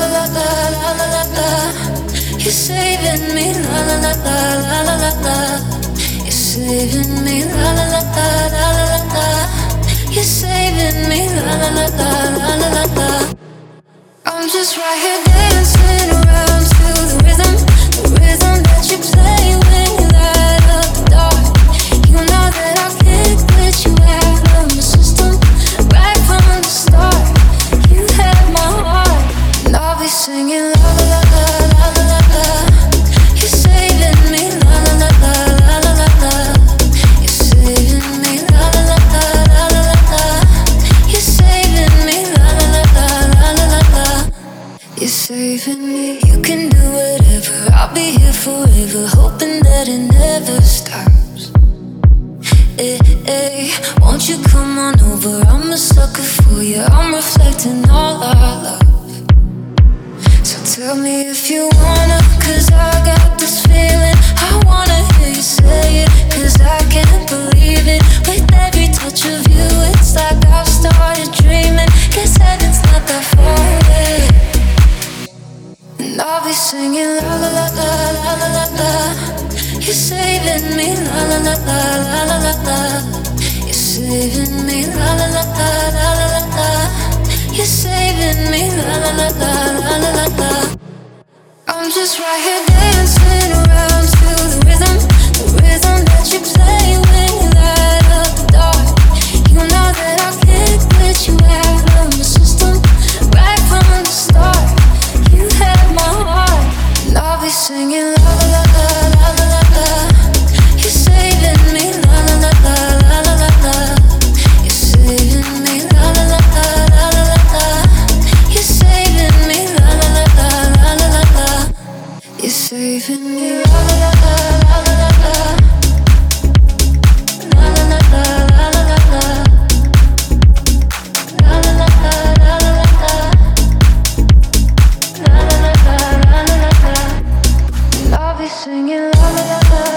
la la la la la la la. You're saving me, la la la la la la la la. You're saving me, la la la la la la la. la. You're saving me, la la la la la la la. I'm just right here dancing around. Won't you come on over? I'm a sucker for you. I'm reflecting all our love. You're saving me, la la la la la la la la just right here dancing around to the rhythm, the rhythm that you play. singing la la la la